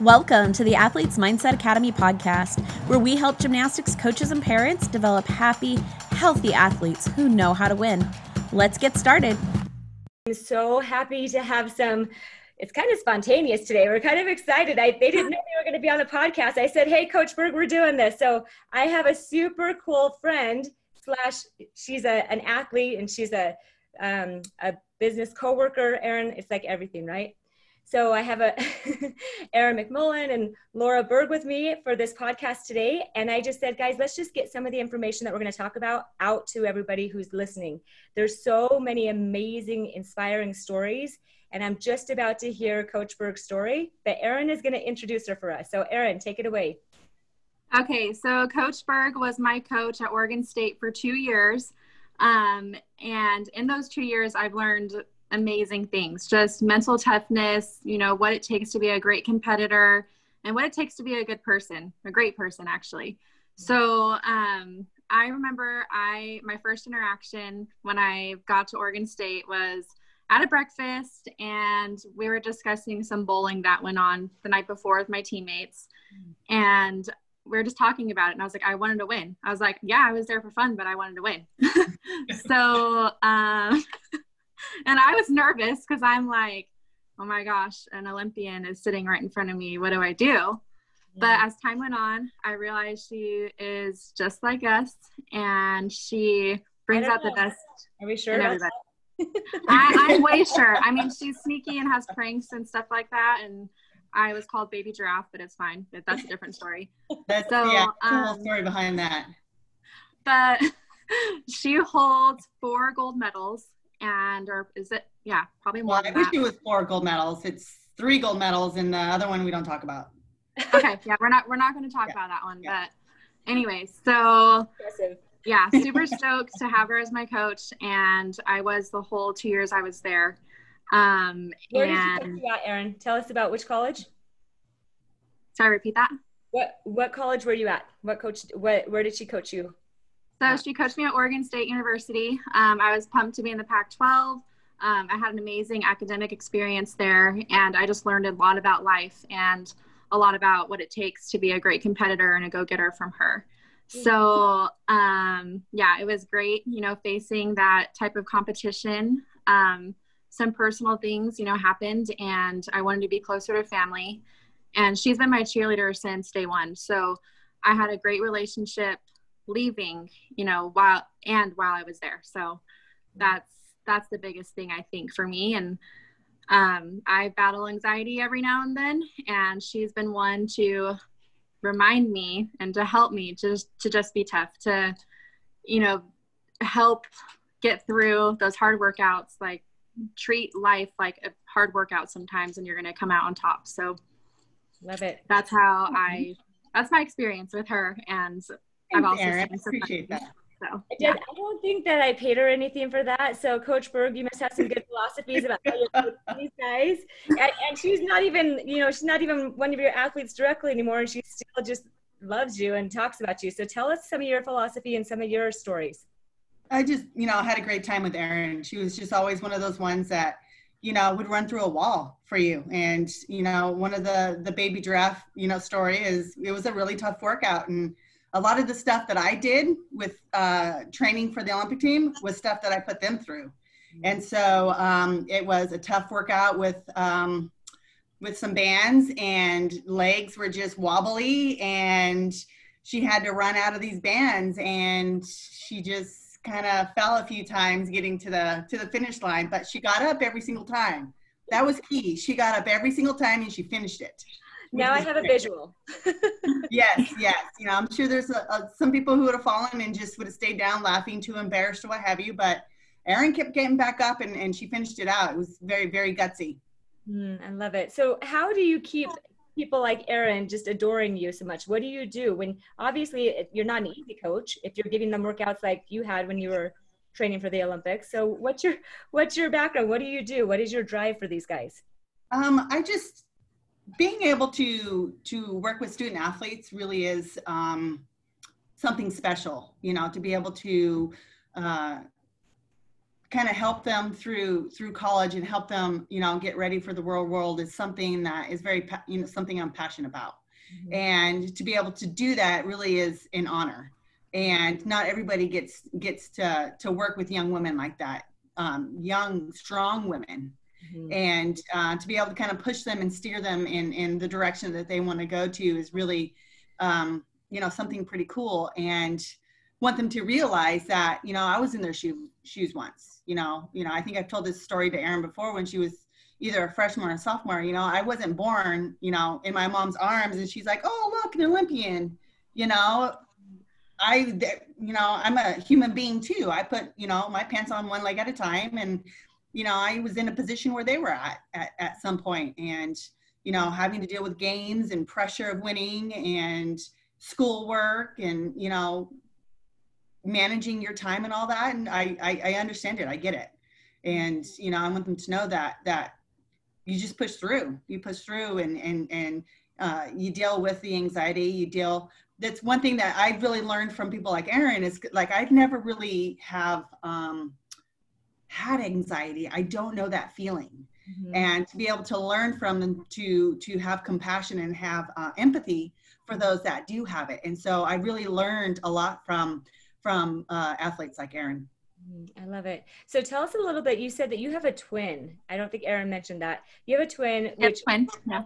Welcome to the Athletes Mindset Academy podcast, where we help gymnastics coaches and parents develop happy, healthy athletes who know how to win. Let's get started. I'm so happy to have some. It's kind of spontaneous today. We're kind of excited. I, they didn't know they were going to be on the podcast. I said, "Hey, Coach Berg, we're doing this." So I have a super cool friend. Slash, she's a, an athlete and she's a um, a business coworker. Erin, it's like everything, right? So I have a Erin McMullen and Laura Berg with me for this podcast today. And I just said, guys, let's just get some of the information that we're going to talk about out to everybody who's listening. There's so many amazing, inspiring stories. And I'm just about to hear Coach Berg's story, but Erin is going to introduce her for us. So Erin, take it away. Okay, so Coach Berg was my coach at Oregon State for two years. Um, and in those two years, I've learned amazing things just mental toughness, you know, what it takes to be a great competitor and what it takes to be a good person, a great person, actually. So, um, I remember I my first interaction when I got to Oregon State was at a breakfast and we were discussing some bowling that went on the night before with my teammates and we were just talking about it and I was like I wanted to win. I was like, yeah, I was there for fun, but I wanted to win. so um and I was nervous because I'm like, oh my gosh, an Olympian is sitting right in front of me. What do I do? Yeah. But as time went on, I realized she is just like us and she brings out know. the best. Are we sure? everybody. I, am way sure. I mean, she's sneaky and has pranks and stuff like that. And I was called Baby Giraffe, but it's fine. That's a different story. That's so, yeah, um, story behind that. But she holds four gold medals and or is it yeah probably more well, i wish it was four gold medals. It's three gold medals and the other one we don't talk about. Okay yeah we're not we're not going to talk yeah. about that one yeah. but anyways so Impressive. yeah super stoked to have her as my coach and i was the whole two years i was there. Um where and, did you go at erin? Tell us about which college. Sorry repeat that. What what college were you at? What coach what where did she coach you so she coached me at Oregon State University. Um, I was pumped to be in the Pac 12. Um, I had an amazing academic experience there, and I just learned a lot about life and a lot about what it takes to be a great competitor and a go getter from her. So, um, yeah, it was great, you know, facing that type of competition. Um, some personal things, you know, happened, and I wanted to be closer to family. And she's been my cheerleader since day one. So, I had a great relationship leaving, you know, while and while I was there. So that's that's the biggest thing I think for me. And um, I battle anxiety every now and then, and she's been one to remind me and to help me just to just be tough, to you know, help get through those hard workouts. Like treat life like a hard workout sometimes, and you're going to come out on top. So love it. That's how I. That's my experience with her, and I've also I appreciate that. So, I, did, I don't think that I paid her anything for that. So, Coach Berg, you must have some good philosophies about how you these guys. And, and, she's not even, you know, she's not even one of your athletes directly anymore, and she still just loves you and talks about you. So, tell us some of your philosophy and some of your stories. I just, you know, had a great time with Erin. She was just always one of those ones that, you know, would run through a wall for you. And, you know, one of the the baby giraffe, you know, story is it was a really tough workout and a lot of the stuff that I did with uh, training for the Olympic team was stuff that I put them through. And so um, it was a tough workout with um, with some bands and legs were just wobbly and she had to run out of these bands and she just kind of fell a few times getting to the to the finish line but she got up every single time. That was key. She got up every single time and she finished it now I have a visual. yes, yes. You know, I'm sure there's a, a, some people who would have fallen and just would have stayed down laughing, too embarrassed or what have you. But Erin kept getting back up and, and she finished it out. It was very, very gutsy. Mm, I love it. So, how do you keep people like Erin just adoring you so much? What do you do when obviously you're not an easy coach if you're giving them workouts like you had when you were training for the Olympics? So, what's your what's your background? What do you do? What is your drive for these guys? Um, I just being able to to work with student athletes really is um, something special you know to be able to uh, kind of help them through through college and help them you know get ready for the world world is something that is very you know something i'm passionate about. Mm-hmm. and to be able to do that really is an honor. And not everybody gets gets to to work with young women like that. Um, young strong women mm-hmm. and uh, to be able to kind of push them and steer them in in the direction that they want to go to is really um, you know something pretty cool. And want them to realize that you know i was in their shoe, shoes once you know you know i think i've told this story to erin before when she was either a freshman or a sophomore you know i wasn't born you know in my mom's arms and she's like oh look an olympian you know? I you know i'm a human being too. I put you know my pants on one leg at a time and you know i was in a position where they were at at, at some point and you know having to deal with games and pressure of winning and schoolwork and you know managing your time and all that. And I, I, I understand it. I get it. And you know i want them to know that that you just push through. You push through and and and uh, you deal with the anxiety. You deal that's one thing that i've really learned from people like Erin is like i've never really have um, had anxiety i don't know that feeling mm-hmm. and to be able to learn from them to to have compassion and have uh, empathy for those that do have it and so i really learned a lot from from uh, athletes like Erin. Mm, I love it. So tell us a little bit. You said that you have a twin. I don't think Erin mentioned that. You have a twin, which twin, yeah.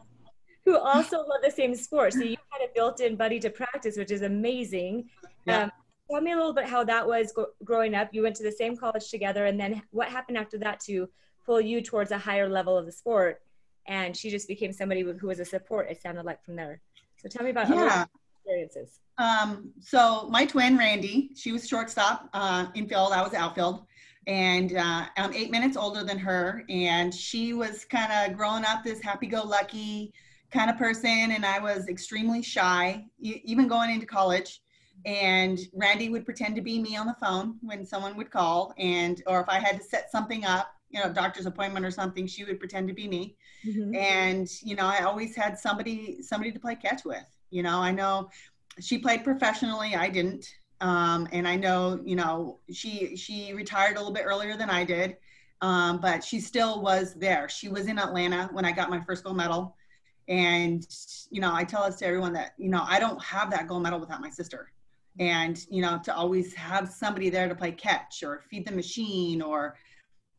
who also love the same sport. So you had a built-in buddy to practice, which is amazing. Yeah. Um, tell me a little bit how that was growing up. You went to the same college together, and then what happened after that to pull you towards a higher level of the sport? And she just became somebody who was a support. It sounded like from there. So tell me about yeah. experiences. Um, so my twin, Randy, she was shortstop uh, infield. I was outfield. And uh, I'm eight minutes older than her. And she was kind of growing up this happy go lucky kind of person. And I was extremely shy, even going into college. And Randy would pretend to be me on the phone when someone would call. And, or if I had to set something up, you know, doctor's appointment or something, she would pretend to be me. Mm-hmm. And, you know, I always had somebody, somebody to play catch with. You know, I know she played professionally. I didn't. Um, and I know, you know, she she retired a little bit earlier than I did, um, but she still was there. She was in Atlanta when I got my first gold medal, and you know, I tell this to everyone that you know I don't have that gold medal without my sister, and you know, to always have somebody there to play catch or feed the machine or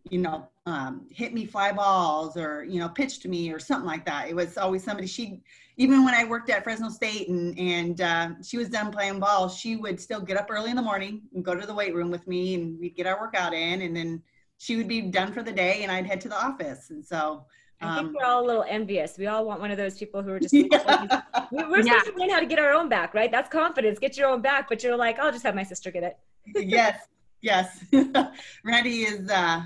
you know, um, hit me fly balls or, you know, pitch to me or something like that. It was always somebody she, even when I worked at Fresno State and, and uh, she was done playing ball, she would still get up early in the morning and go to the weight room with me and we'd get our workout in and then she would be done for the day and I'd head to the office. And so, I think um, we're all a little envious. We all want one of those people who are just, yeah. we're supposed yeah. to learn how to get our own back, right? That's confidence, get your own back, but you're like, I'll just have my sister get it. yes. Yes. Randy is, uh,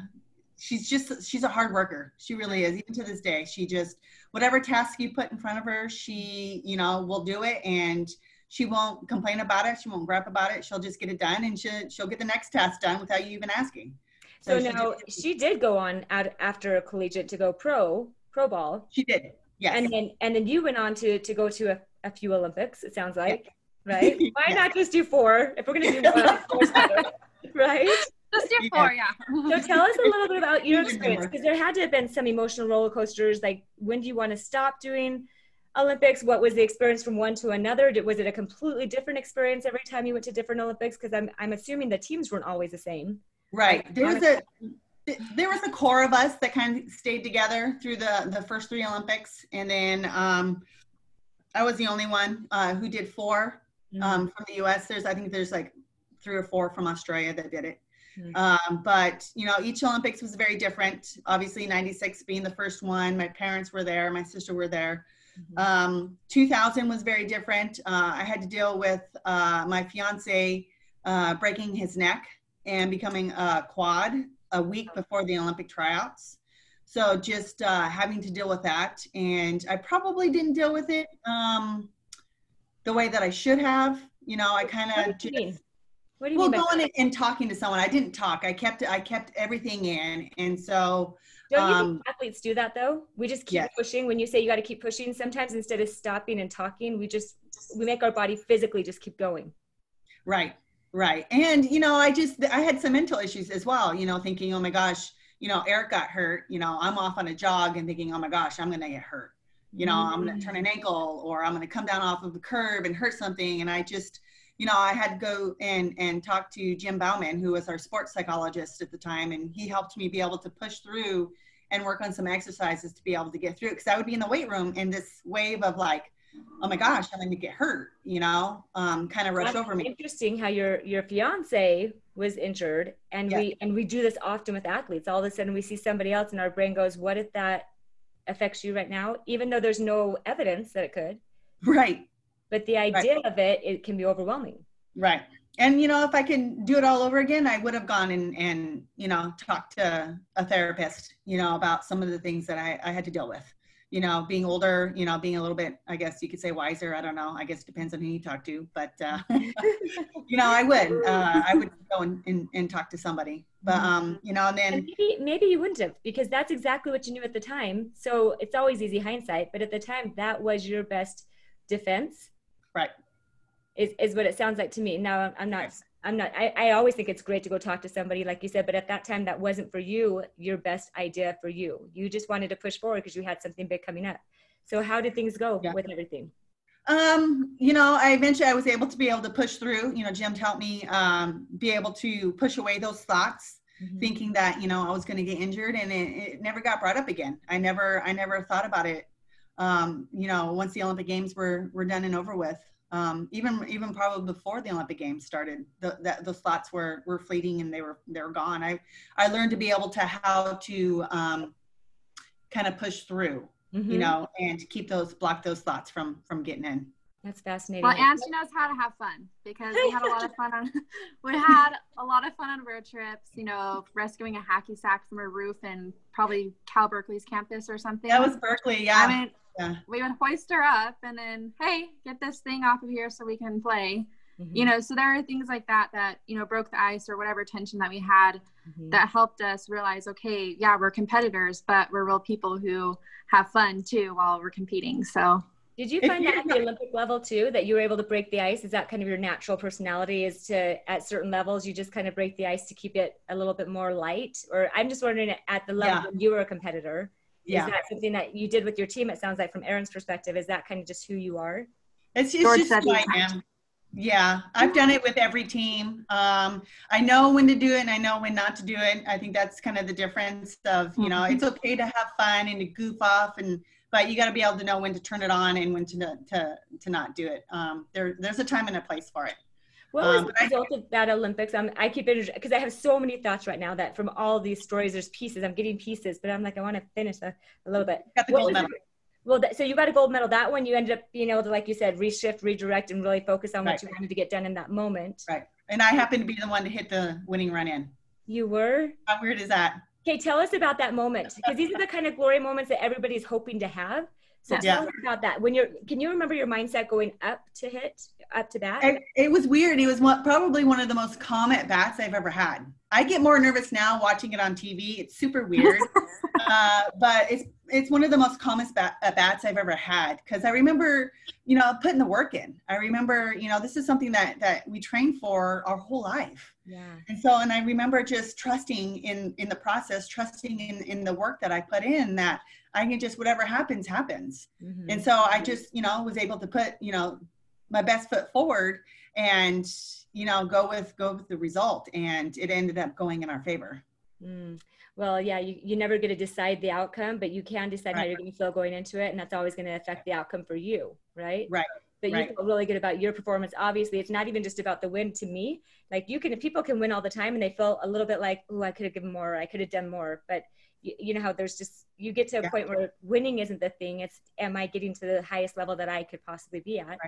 she's just she's a hard worker she really is even to this day she just whatever task you put in front of her she you know will do it and she won't complain about it she won't gripe about it she'll just get it done and she'll, she'll get the next task done without you even asking so, so now she, she did go on at, after a collegiate to go pro pro ball she did yes and then and then you went on to to go to a, a few olympics it sounds like yeah. right why yeah. not just do four if we're gonna do one right just do four, yeah. so tell us a little bit about your experience because there had to have been some emotional roller coasters. Like, when do you want to stop doing Olympics? What was the experience from one to another? Did, was it a completely different experience every time you went to different Olympics? Because I'm I'm assuming the teams weren't always the same. Right. There was a there was a core of us that kind of stayed together through the the first three Olympics, and then um, I was the only one uh, who did 4 mm-hmm. um, from the U.S. There's I think there's like three or four from Australia that did it. Mm-hmm. Um, but you know, each Olympics was very different. Obviously, '96 being the first one. My parents were there. My sister were there. Mm-hmm. Um, 2000 was very different. Uh, I had to deal with uh, my fiance uh, breaking his neck and becoming a quad a week before the Olympic tryouts. So just uh, having to deal with that, and I probably didn't deal with it um, the way that I should have. You know, I kind of just what do you well, mean? Well, going and talking to someone. I didn't talk. I kept I kept everything in, and so. Don't you um, think athletes do that though? We just keep yes. pushing. When you say you got to keep pushing, sometimes instead of stopping and talking, we just we make our body physically just keep going. Right. Right. And, you know, I just, I had some mental issues as well, you know, thinking, oh my gosh, you know, Eric got hurt, you know, I'm off on a jog and thinking, oh my gosh, I'm going to get hurt. You know, mm-hmm. I'm going to turn an ankle or I'm going to come down off of the curb and hurt something. And I just, you know, I had to go and, and talk to Jim Bauman, who was our sports psychologist at the time. And he helped me be able to push through and work on some exercises to be able to get through. Cause I would be in the weight room in this wave of like, oh my gosh, I'm going to get hurt, you know, um, kind of rush That's over me. Interesting how your, your fiance was injured and yeah. we, and we do this often with athletes. All of a sudden we see somebody else and our brain goes, what if that affects you right now? Even though there's no evidence that it could. Right. But the idea right. of it, it can be overwhelming. Right. And, you know, if I can do it all over again, I would have gone and, and, you know, talked to a therapist, you know, about some of the things that I, I had to deal with you know, being older, you know, being a little bit, I guess you could say wiser. I don't know. I guess it depends on who you talk to, but, uh, you know, I would, uh, I would go and, and, and, talk to somebody, but, um, you know, and then and maybe, maybe you wouldn't have because that's exactly what you knew at the time. So it's always easy hindsight, but at the time that was your best defense. Right. Is, is what it sounds like to me. Now I'm not I'm not, I, I always think it's great to go talk to somebody, like you said, but at that time, that wasn't for you, your best idea for you. You just wanted to push forward because you had something big coming up. So, how did things go yeah. with everything? Um, you know, I eventually I was able to be able to push through. You know, Jim helped me um, be able to push away those thoughts, mm-hmm. thinking that you know I was going to get injured, and it, it, never got brought up again. I never, I never thought about it. Um, you know, once the Olympic Games were were done and over with um, even even probably before the Olympic Games started, the, that, those thoughts were were fleeting and they were they were gone. I I learned to be able to how to um, kind of push through, mm-hmm. you know, and keep those block those thoughts from from getting in. That's fascinating. Well, and she knows how to have fun because we had a lot of fun on we had a lot of fun on road trips. You know, rescuing a hacky sack from a roof and probably Cal Berkeley's campus or something. That was Berkeley, yeah. I mean, yeah. we would hoist her up and then hey get this thing off of here so we can play mm-hmm. you know so there are things like that that you know broke the ice or whatever tension that we had mm-hmm. that helped us realize okay yeah we're competitors but we're real people who have fun too while we're competing so did you find that at the Olympic level too, that you were able to break the ice? Is that kind of your natural personality is to, at certain levels, you just kind of break the ice to keep it a little bit more light? Or I'm just wondering at the level yeah. when you were a competitor, yeah. Is that something that you did with your team? It sounds like from Erin's perspective, is that kind of just who you are? It's, it's just who I am. Yeah, I've done it with every team. Um, I know when to do it and I know when not to do it. I think that's kind of the difference of, you know, it's okay to have fun and to goof off and, but you got to be able to know when to turn it on and when to, to, to not do it. Um, there, there's a time and a place for it. What was um, the result of that Olympics? Um, I keep it because I have so many thoughts right now that from all these stories, there's pieces. I'm getting pieces, but I'm like, I want to finish a, a little bit. Got the gold medal. well, that, so you got a gold medal. That one, you ended up being able to, like you said, reshift, redirect, and really focus on what you wanted to get done in that moment. Right. And I happened to be the one to hit the winning run in. You were. How weird is that? Okay, tell us about that moment because these are the kind of glory moments that everybody's hoping to have. So yeah. tell us about that. When you're, can you remember your mindset going up to hit, up to bat? It, it was weird. It was one, probably one of the most calm at bats I've ever had. I get more nervous now watching it on TV. It's super weird, uh, but it's it's one of the most calmest bat, at bats I've ever had because I remember, you know, putting the work in. I remember, you know, this is something that that we train for our whole life. Yeah. And so, and I remember just trusting in in the process, trusting in in the work that I put in. That I can just whatever happens happens. Mm-hmm. And so I just you know was able to put you know my best foot forward and you know go with go with the result and it ended up going in our favor. Mm. Well, yeah, you, you never get to decide the outcome, but you can decide right. how you're going to feel going into it, and that's always going to affect the outcome for you, right? Right. But right. you feel really good about your performance. Obviously, it's not even just about the win to me. Like you can, people can win all the time, and they feel a little bit like, oh, I could have given more, I could have done more. But you, you know how there's just you get to a yeah. point where winning isn't the thing it's am i getting to the highest level that i could possibly be at right.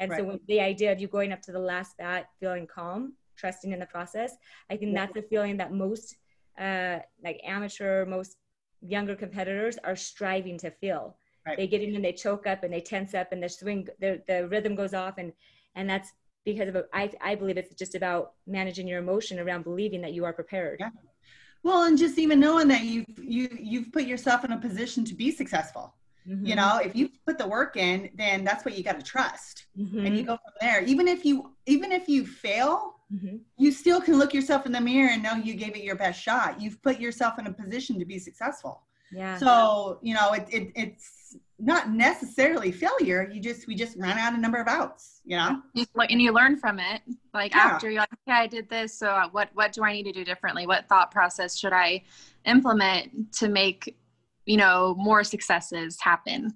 and right. so the idea of you going up to the last bat feeling calm trusting in the process i think yeah. that's the feeling that most uh, like amateur most younger competitors are striving to feel right. they get in and they choke up and they tense up and the swing the, the rhythm goes off and and that's because of I, I believe it's just about managing your emotion around believing that you are prepared yeah well, and just even knowing that you've you you've put yourself in a position to be successful. Mm-hmm. You know, if you put the work in, then that's what you got to trust, mm-hmm. and you go from there. Even if you even if you fail, mm-hmm. you still can look yourself in the mirror and know you gave it your best shot. You've put yourself in a position to be successful. Yeah. So, you know, it, it, it's not necessarily failure. You just, we just ran out a number of outs, you know? And you learn from it. Like yeah. after you're like, okay, I did this. So uh, what, what do I need to do differently? What thought process should I implement to make, you know, more successes happen?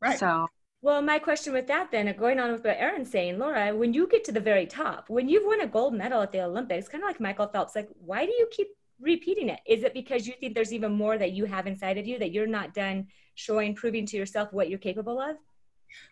Right. So well, my question with that then, going on with what Erin's saying, Laura, when you get to the very top, when you've won a gold medal at the Olympics, kind of like Michael Phelps, like why do you keep repeating it? Is it because you think there's even more that you have inside of you that you're not done showing, proving to yourself what you're capable of?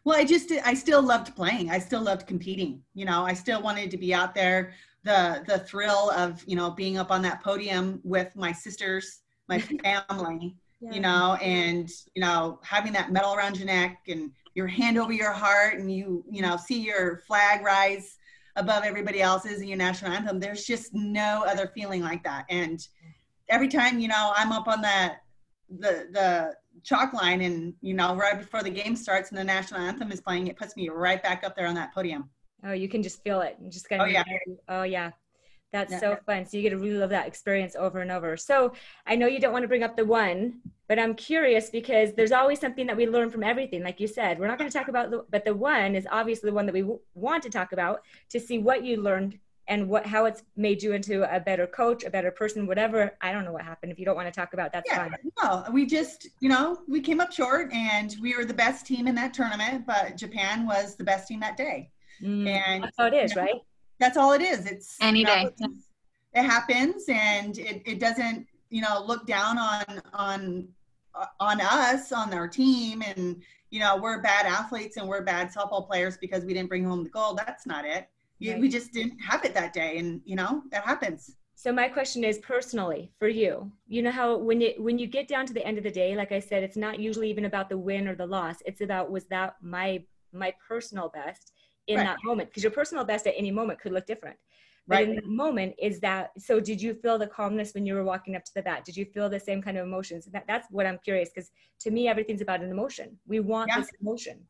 Well, I just I still loved playing. I still loved competing. You know, I still wanted to be out there. The the thrill of you know being up on that podium with my sisters, my family. Yeah. You know, and you know having that medal around your neck and your hand over your heart and you you know see your flag rise above everybody else's in your national anthem there's just no other feeling like that. And every time you know i'm up on that the the chalk line and you know right before the game starts and the national anthem is playing it puts me right back up there on that podium. Oh you can just feel it. You just of oh yeah. oh yeah that's yeah. so fun. So you get to relive that experience over and over. So I know you don't want to bring up the one, but I'm curious because there's always something that we learn from everything. Like you said, we're not going to talk about the, but the one is obviously the one that we w- want to talk about to see what you learned and what how it's made you into a better coach, a better person, whatever. I don't know what happened. If you don't want to talk about, that's yeah, fine. No, we just you know we came up short, and we were the best team in that tournament, but Japan was the best team that day. Mm, and that's how it is, you know, right? That's all it is. It's any day. it happens, and it, it doesn't you know look down on on on us on our team. And you know we're bad athletes and we're bad softball players because we didn't bring home the gold. That's not it. Right. we just didn't have it that day. And you know that happens. So my question is personally for you. You know how when you when you get down to the end of the day like i said it's not usually even about the win or the loss. It's about was that my my personal best in right. that moment because your personal best at any moment could look different. But right. in the moment is that so did you feel the calmness when you were walking up to the bat did you feel the same kind of emotions? That, that's what i'm curious because to me everything's about an emotion. We want yeah. this emotion.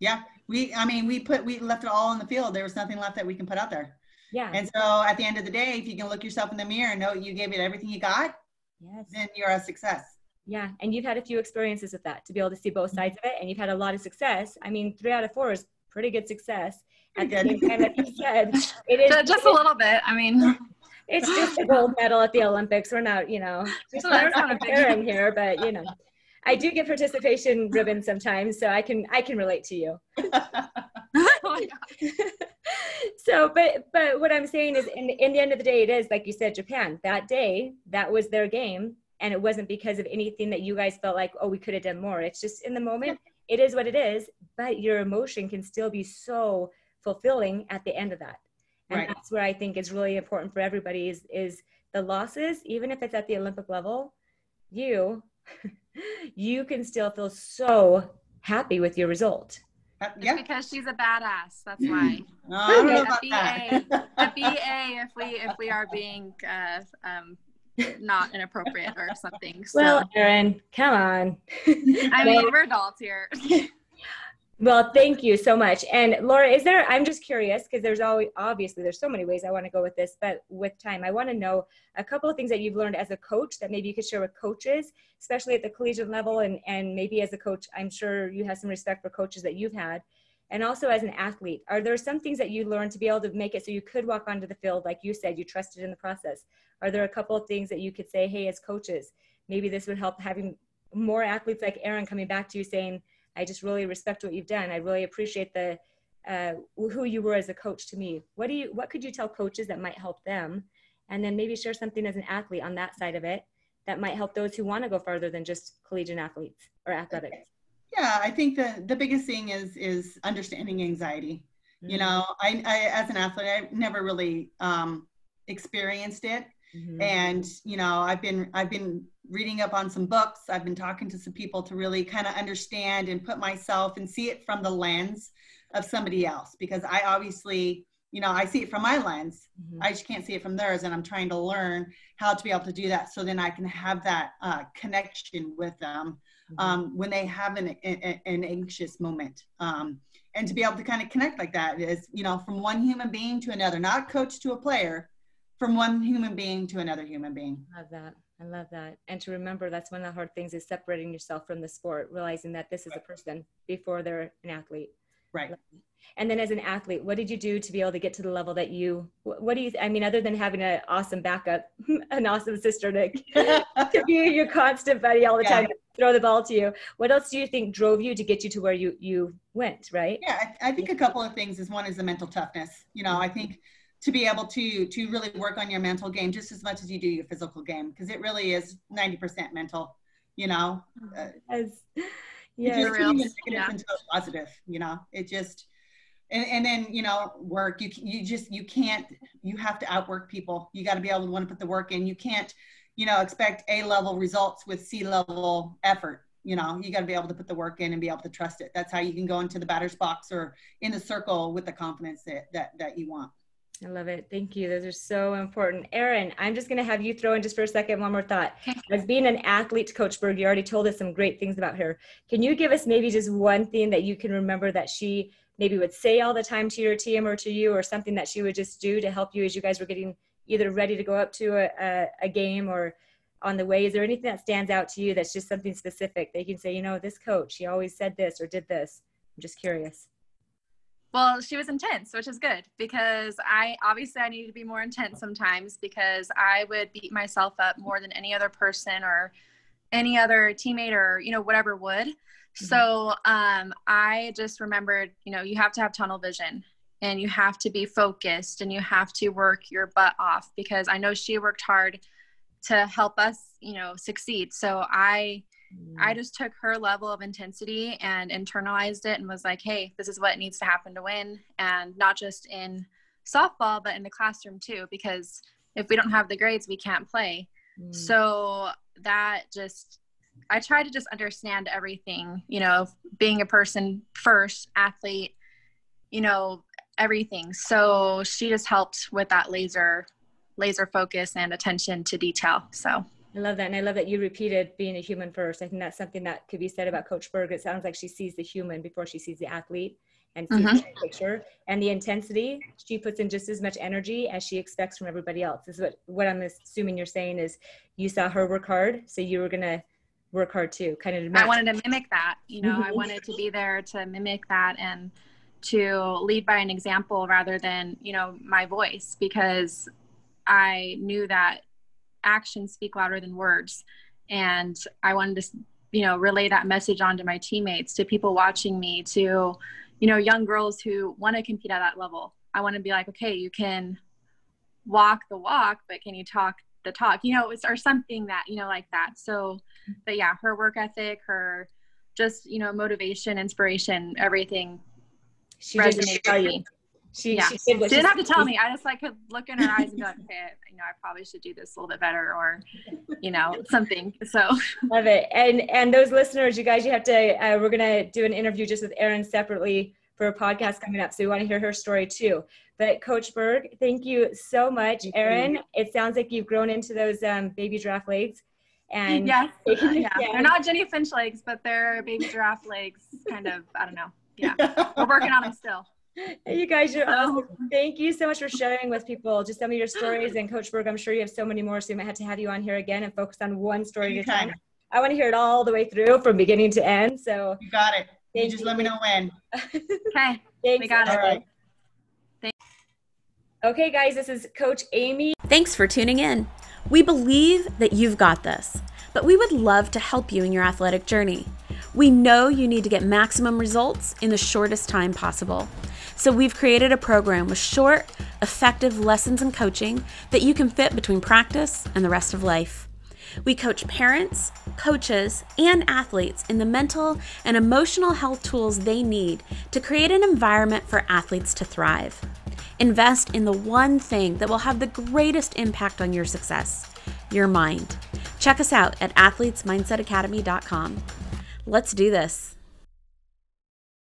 Yeah. We i mean we put we left it all in the field. There was nothing left that we can put out there. Yeah. And so at the end of the day if you can look yourself in the mirror and know you gave it everything you got yes. then you're a success. Yeah. And you've had a few experiences with that to be able to see both mm-hmm. sides of it and you've had a lot of success. I mean three out of four is pretty good success. And then, like you said, it is just a little bit. I mean, it's just a gold medal at the Olympics. We're not, you know, just not comparing here, but you know, I do get participation ribbons sometimes, so I can I can relate to you. oh so, but but what I'm saying is, in in the end of the day, it is like you said, Japan. That day, that was their game, and it wasn't because of anything that you guys felt like, oh, we could have done more. It's just in the moment it is what it is, but your emotion can still be so fulfilling at the end of that. And right. that's where I think is really important for everybody is, is the losses, even if it's at the Olympic level, you, you can still feel so happy with your result. Uh, yeah. because she's a badass. That's why. Oh, I don't know about BA, that. a BA, if we if we are being uh, um, not inappropriate or something. So. Well, Erin, come on. I mean, we're adults here. well, thank you so much. And Laura, is there, I'm just curious because there's always, obviously, there's so many ways I want to go with this, but with time, I want to know a couple of things that you've learned as a coach that maybe you could share with coaches, especially at the collegiate level. And, and maybe as a coach, I'm sure you have some respect for coaches that you've had. And also as an athlete, are there some things that you learned to be able to make it so you could walk onto the field, like you said, you trusted in the process? Are there a couple of things that you could say, hey, as coaches, maybe this would help having more athletes like Erin coming back to you saying, I just really respect what you've done. I really appreciate the uh, who you were as a coach to me. What do you what could you tell coaches that might help them? And then maybe share something as an athlete on that side of it that might help those who want to go further than just collegiate athletes or athletics. Yeah, I think the the biggest thing is is understanding anxiety. Mm-hmm. You know, I, I as an athlete, I never really um, experienced it. Mm-hmm. And you know, I've been I've been reading up on some books. I've been talking to some people to really kind of understand and put myself and see it from the lens of somebody else because I obviously, you know, I see it from my lens. Mm-hmm. I just can't see it from theirs, and I'm trying to learn how to be able to do that so then I can have that uh, connection with them mm-hmm. um, when they have an, an, an anxious moment. Um, and to be able to kind of connect like that is you know from one human being to another not coach to a player from one human being to another human being. Love that. I love that. And to remember that's one of the hard things is separating yourself from the sport realizing that this is a person before they're an athlete. Right. And then as an athlete what did you do to be able to get to the level that you what do you i mean other than having an awesome backup an awesome sister to, to be your constant buddy all the yeah. time throw the ball to you what else do you think drove you to get you to where you you went right? Yeah i, I think a couple of things is one is the mental toughness. You know i think to be able to to really work on your mental game just as much as you do your physical game because it really is 90% mental you know? Uh, as yeah, it just yeah. into a positive you know? It just and, and then you know work you you just you can't you have to outwork people. You got to be able to want to put the work in. You can't you know expect a level results with c level effort you know? You got to be able to put the work in and be able to trust it. That's how you can go into the batter's box or in the circle with the confidence that that, that you want I love it. Thank you. Those are so important. Erin, I'm just going to have you throw in just for a second one more thought. As being an athlete Coach Berg, you already told us some great things about her. Can you give us maybe just one thing that you can remember that she maybe would say all the time to your team or to you, or something that she would just do to help you as you guys were getting either ready to go up to a, a, a game or on the way? Is there anything that stands out to you that's just something specific that you can say, you know, this coach, she always said this or did this? I'm just curious. Well, she was intense, which is good because I obviously I needed to be more intense sometimes because I would beat myself up more than any other person or any other teammate or you know whatever would. Mm-hmm. So um, I just remembered, you know, you have to have tunnel vision and you have to be focused and you have to work your butt off because I know she worked hard to help us, you know, succeed. So I I mm. just took her level of intensity and internalized it and was like, hey, this is what needs to happen to win. And not just in softball, but in the classroom too, because if we don't have the grades, we can't play. Mm. So that just, I try to just understand everything, you know, being a person first, athlete, you know, everything. So she just helped with that laser, laser focus and attention to detail. So I love that. And I love that you repeated being a human first. I think that's something that could be said about Coach Berg. It sounds like she sees the human before she sees the athlete and sees mm-hmm. the picture. And the intensity, she puts in just as much energy as she expects from everybody else. This is what, what I'm assuming you're saying is you saw her work hard, so you were going to work hard too. Kind of. I wanted to mimic that. You know, mm-hmm. I wanted to be there to mimic that and to lead by an example rather than, you know, my voice because I knew that actions speak louder than words. And i wanted to you know relay that message on to my teammates to people watching me to you know young girls who want to compete at that level. I want to be like okay you can walk the walk but can you talk the talk? You know or something that you know like that. So but yeah her work ethic her just you know motivation inspiration everything she resonated with me she, yeah. she, did she didn't have to tell me. I just like could look in her eyes and be like, okay, you know, I probably should do this a little bit better or, you know, something. So love it. And, and those listeners, you guys, you have to, uh, we're going to do an interview just with Erin separately for a podcast coming up. So we want to hear her story too. But Coach Berg, thank you so much. Erin, it sounds like you've grown into those um, baby giraffe legs. And yes, yeah. yeah. they're not Jennie Finch legs, but they're baby giraffe legs. Kind of, I don't know. Yeah, we're working on them still. You guys are awesome. Thank you so much for sharing with people just some of your stories. And Coach Berg, I'm sure you have so many more, so we might have to have you on here again and focus on one story at a time. I want to hear it all the way through from beginning to end. So you got it. You just you. let me know when. okay. Thanks. We got it. Right. Okay, guys, this is Coach Amy. Thanks for tuning in. We believe that you've got this, but we would love to help you in your athletic journey. We know you need to get maximum results in the shortest time possible. So we've created a program with short, effective lessons and coaching that you can fit between practice and the rest of life. We coach parents, coaches, and athletes in the mental and emotional health tools they need to create an environment for athletes to thrive. Invest in the one thing that will have the greatest impact on your success your mind. Check us out at athletesmindsetacademy.com. Let's do this.